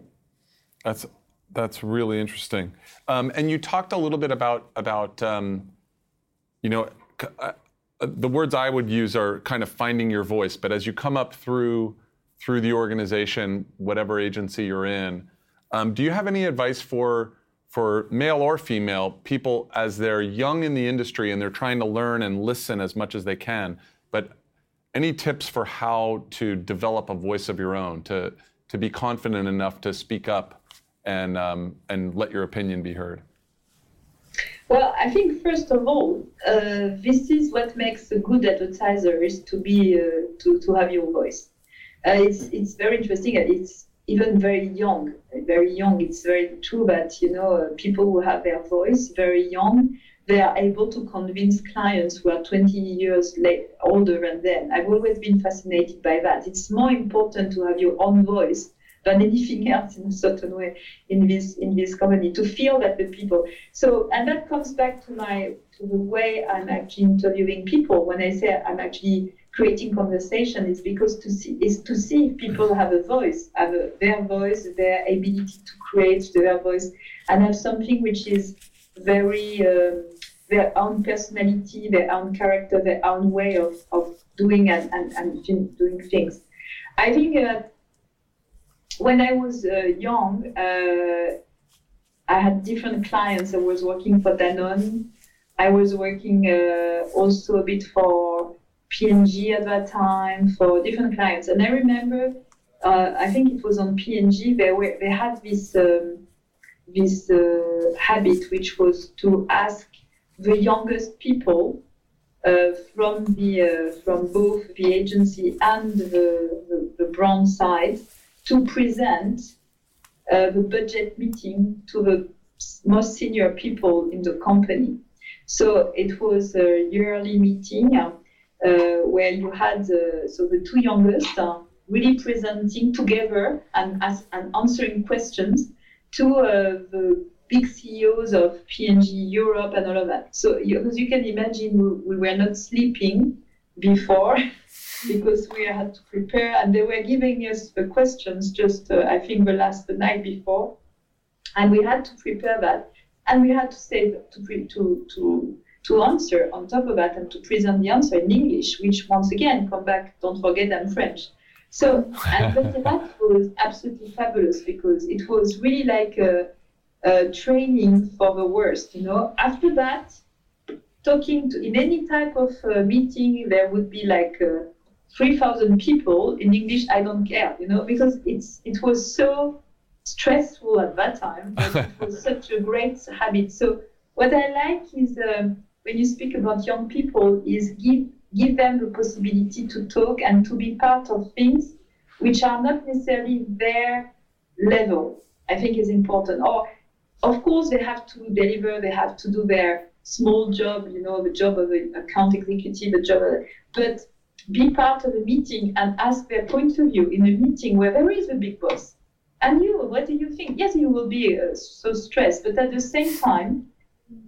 that's that's really interesting um, and you talked a little bit about about um, you know uh, the words i would use are kind of finding your voice but as you come up through through the organization, whatever agency you're in. Um, do you have any advice for for male or female people as they're young in the industry and they're trying to learn and listen as much as they can? But any tips for how to develop a voice of your own, to to be confident enough to speak up and um, and let your opinion be heard? Well, I think first of all, uh, this is what makes a good advertiser is to be uh, to to have your voice. Uh, it's it's very interesting. It's even very young, very young. It's very true that you know uh, people who have their voice very young, they are able to convince clients who are 20 years late, older than them. I've always been fascinated by that. It's more important to have your own voice than anything [LAUGHS] else in a certain way in this in this company to feel that the people so and that comes back to my to the way I'm actually interviewing people when I say I'm actually creating conversation is because to see is to see if people have a voice have a, their voice their ability to create their voice and have something which is very um, their own personality their own character their own way of, of doing and, and, and doing things I think that when I was uh, young, uh, I had different clients. I was working for Danone. I was working uh, also a bit for P&G at that time for different clients. And I remember, uh, I think it was on P&G. They were they had this um, this uh, habit, which was to ask the youngest people uh, from the from both the agency and the, the, the brand side to present uh, the budget meeting to the most senior people in the company. So it was a yearly meeting uh, where you had uh, so the two youngest uh, really presenting together and, as, and answering questions to uh, the big CEOs of P&G Europe and all of that. So you, as you can imagine, we, we were not sleeping before. [LAUGHS] because we had to prepare, and they were giving us the questions just, uh, I think, the last the night before, and we had to prepare that, and we had to say to to to to answer on top of that and to present the answer in English, which once again come back. Don't forget I'm French. So and [LAUGHS] that was absolutely fabulous because it was really like a, a training for the worst. You know, after that talking to in any type of uh, meeting there would be like uh, 3,000 people in English, I don't care, you know, because it's it was so stressful at that time. it was [LAUGHS] such a great habit. So what I like is um, when you speak about young people is give give them the possibility to talk and to be part of things which are not necessarily their level. I think is important. Or of course they have to deliver, they have to do their small job, you know, the job of an account executive, the job, of, but be part of a meeting and ask their point of view in a meeting where there is a big boss. And you, what do you think? Yes, you will be uh, so stressed, but at the same time,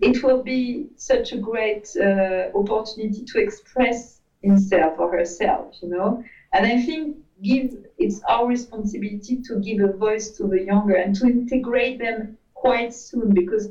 it will be such a great uh, opportunity to express himself or herself, you know. And I think give it's our responsibility to give a voice to the younger and to integrate them quite soon because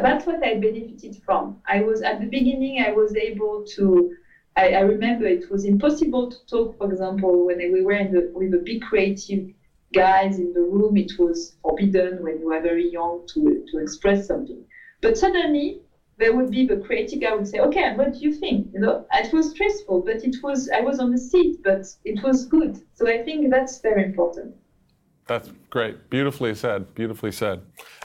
that's what I benefited from. I was at the beginning, I was able to I, I, remember it was impossible to talk, for example, when we were the, with the big creative guys in the room, it was forbidden when you were very young to, to express something. But suddenly, there would be the creative guy would say, okay, what do you think? You know, it was stressful, but it was, I was on the seat, but it was good. So I think that's very important. That's great. Beautifully said. Beautifully said.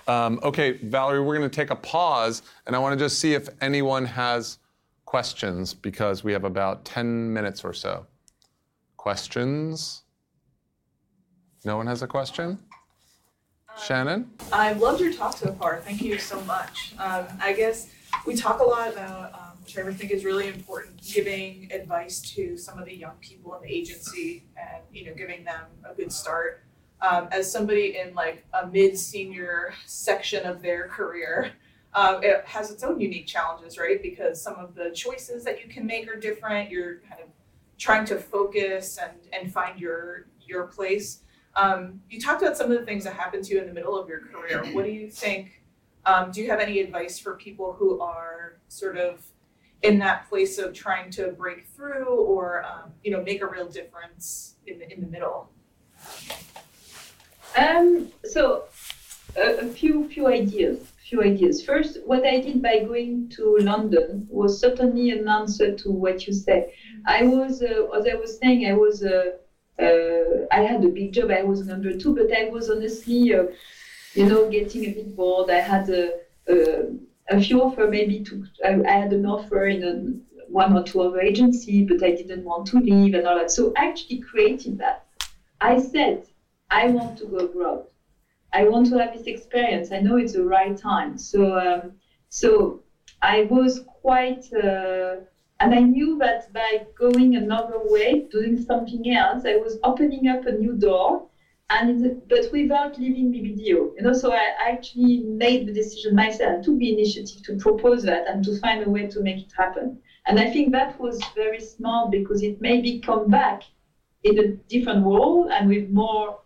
Um, okay, Valerie, we're going to take a pause, and I want to just see if anyone has questions because we have about 10 minutes or so. Questions? No one has a question? Shannon? I've loved your talk so far. Thank you so much. Um, I guess we talk a lot about, um, which I think is really important, giving advice to some of the young people in the agency and you know giving them a good start. Um, as somebody in like a mid-senior section of their career, um, it has its own unique challenges, right? Because some of the choices that you can make are different. You're kind of trying to focus and, and find your your place. Um, you talked about some of the things that happened to you in the middle of your career. [CLEARS THROAT] What do you think? Um, do you have any advice for people who are sort of in that place of trying to break through or um, you know make a real difference in the in the middle? Um, so a, a few few ideas. Few ideas. First, what I did by going to London was certainly an answer to what you said. I was, uh, as I was saying, I was, uh, I had a big job. I was number two, but I was honestly, uh, you know, getting a bit bored. I had a, a, a few offer maybe to. I, I had an offer in one or two other agency, but I didn't want to leave and all that. So actually created that. I said, I want to go abroad. I want to have this experience. I know it's the right time. So, um, so I was quite, uh, and I knew that by going another way, doing something else, I was opening up a new door, and but without leaving BBDO. You know, so I actually made the decision myself, to be initiative to propose that and to find a way to make it happen. And I think that was very smart because it made me come back in a different role and with more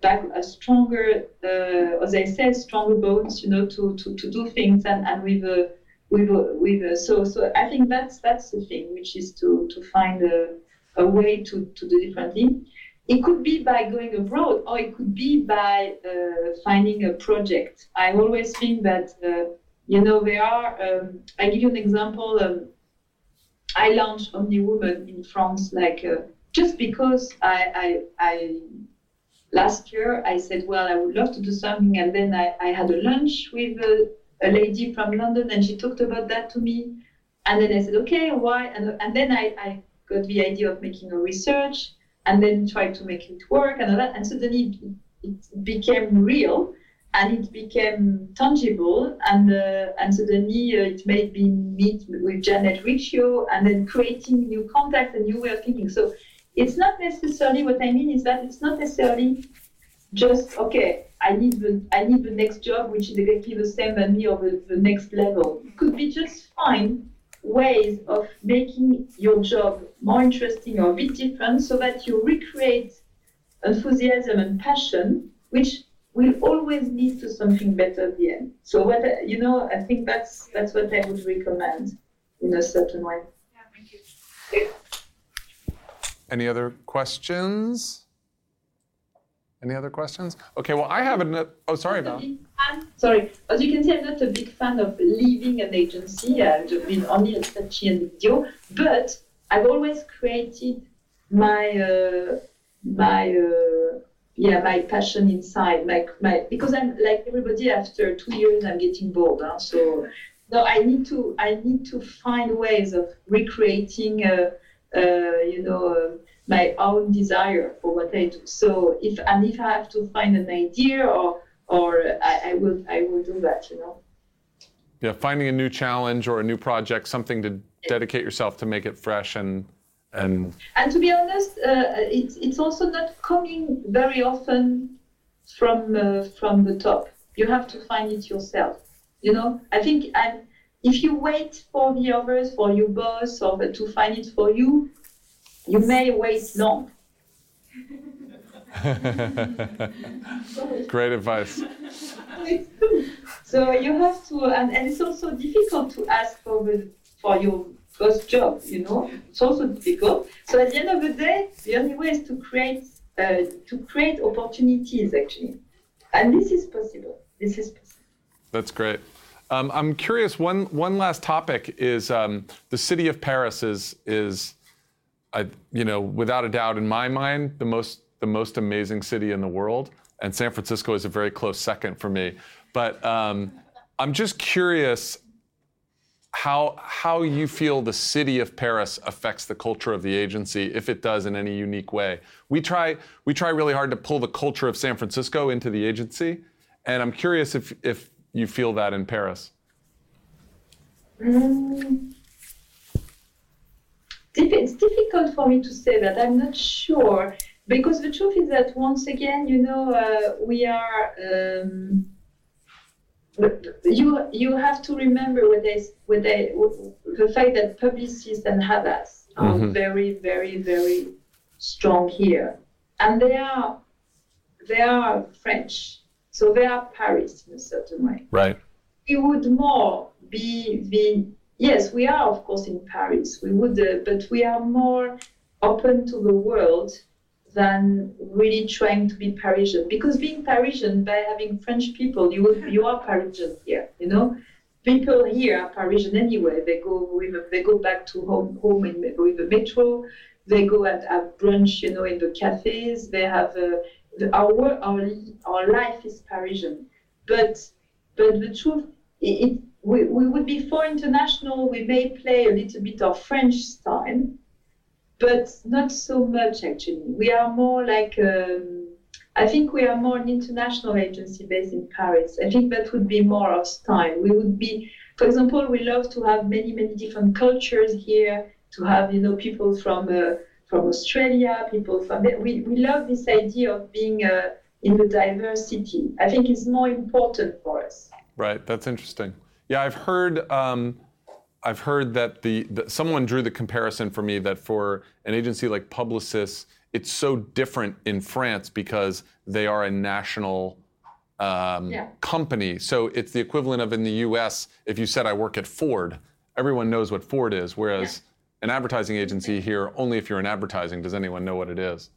back a stronger, uh, as I said, stronger bones, you know, to, to, to do things and, and with a, with with a, so so I think that's that's the thing, which is to to find a, a way to, to do differently. It could be by going abroad, or it could be by uh, finding a project. I always think that uh, you know there are. Um, I give you an example. Um, I launched Omni Woman in France, like uh, just because I, I I last year I said, well, I would love to do something. And then I, I had a lunch with a, a, lady from London and she talked about that to me. And then I said, okay, why? And, and then I, I got the idea of making a research and then tried to make it work and all that. And suddenly it, it became real and it became tangible. And, uh, and suddenly uh, it made me meet with Janet Riccio and then creating new contacts and new way of thinking. So it's not necessarily what I mean is that it's not necessarily just okay. I need the I need the next job which is exactly the same as me or the, the next level. It could be just find ways of making your job more interesting or a bit different so that you recreate enthusiasm and passion, which will always lead to something better at the end. So what you know, I think that's that's what I would recommend in a certain way. Yeah, thank you. Any other questions? Any other questions? Okay, well, I have an. Oh, sorry, Val. Sorry, as you can see, I'm not a big fan of leaving an agency. I've been only at Saatchi and BBDO, but I've always created my uh, my uh, yeah my passion inside, like my because I'm like everybody. After two years, I'm getting bored. Huh? So no, I need to I need to find ways of recreating. Uh, uh, you know, uh, my own desire for what I do. So if and if I have to find an idea or or I, I will I will do that. You know. Yeah, finding a new challenge or a new project, something to dedicate yourself to make it fresh and and. And to be honest, uh, it's it's also not coming very often from uh, from the top. You have to find it yourself. You know, I think and if you wait for the others, for your boss, or to find it for you, you may wait long. [LAUGHS] Great advice. so you have to, and, and it's also difficult to ask for the, for your first job. You know, it's also difficult. So at the end of the day, the only way is to create uh, to create opportunities actually, and this is possible. This is possible. That's great. Um, I'm curious. One one last topic is um, the city of Paris is is, I, you know, without a doubt in my mind, the most the most amazing city in the world, and San Francisco is a very close second for me. But um, I'm just curious how how you feel the city of Paris affects the culture of the agency, if it does in any unique way. We try we try really hard to pull the culture of San Francisco into the agency, and I'm curious if if you feel that in Paris? Mm. It's difficult for me to say that. I'm not sure because the truth is that once again, you know, uh, we are. Um, you you have to remember they what they the fact that Publicis and Havas are mm-hmm. very very very strong here, and they are they are French so they are Paris in a certain way. Right. It would more be the yes, we are of course in Paris. We would, uh, but we are more open to the world than really trying to be Parisian. Because being Parisian, by having French people, you you are Parisian here. You know, people here are Parisian anyway. They go with, they go back to home home in, with the metro. They go and have brunch, you know, in the cafes. They have uh, the, our our our life is Parisian, but but the truth it, it we, we would be for international. We may play a little bit of French style, but not so much actually. We are more like um, I think we are more an international agency based in Paris. I think that would be more our style. We would be, for example, we love to have many many different cultures here. To have you know people from uh, from Australia, people from we we love this idea of being uh, in the diversity. I think it's more important for us. Right. That's interesting. Yeah, I've heard. Um, I've heard that the, someone drew the comparison for me that for an agency like Publicis, it's so different in France because they are a national um, yeah. company. So it's the equivalent of in the U.S. If you said I work at Ford, everyone knows what Ford is. Whereas yeah. an advertising agency here, only if you're in advertising does anyone know what it is.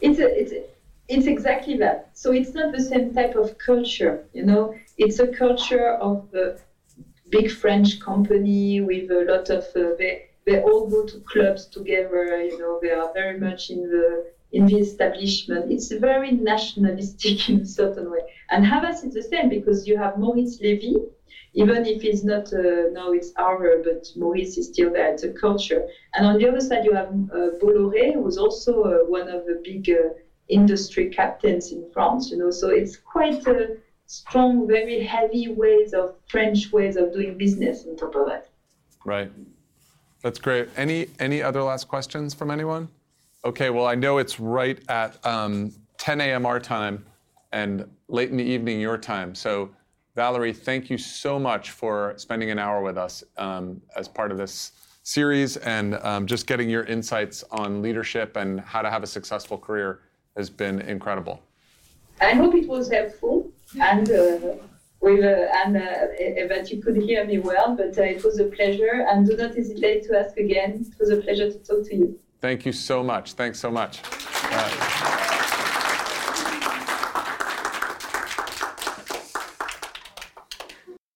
It's a, it's a, it's exactly that. So it's not the same type of culture, you know. It's a culture of a big French company with a lot of uh, they they all go to clubs together, you know. They are very much in the in the establishment. It's very nationalistic [LAUGHS] in a certain way. And Havas is the same because you have Maurice Levy, even if he's not uh, now it's our, but Maurice is still there. It's a culture. And on the other side, you have uh, Bolloré, who's also uh, one of the big uh, industry captains in France, you know. So it's quite a strong, very heavy ways of French ways of doing business on top of it. Right. That's great. Any any other last questions from anyone? Okay. Well, I know it's right at um, 10 a.m. our time and late in the evening your time. So, Valerie, thank you so much for spending an hour with us um, as part of this series and um, just getting your insights on leadership and how to have a successful career has been incredible. I hope it was helpful and uh, with uh, and uh, that you could hear me well. But uh, it was a pleasure, and do not hesitate to ask again. It was a pleasure to talk to you. Thank you so much. Thanks so much.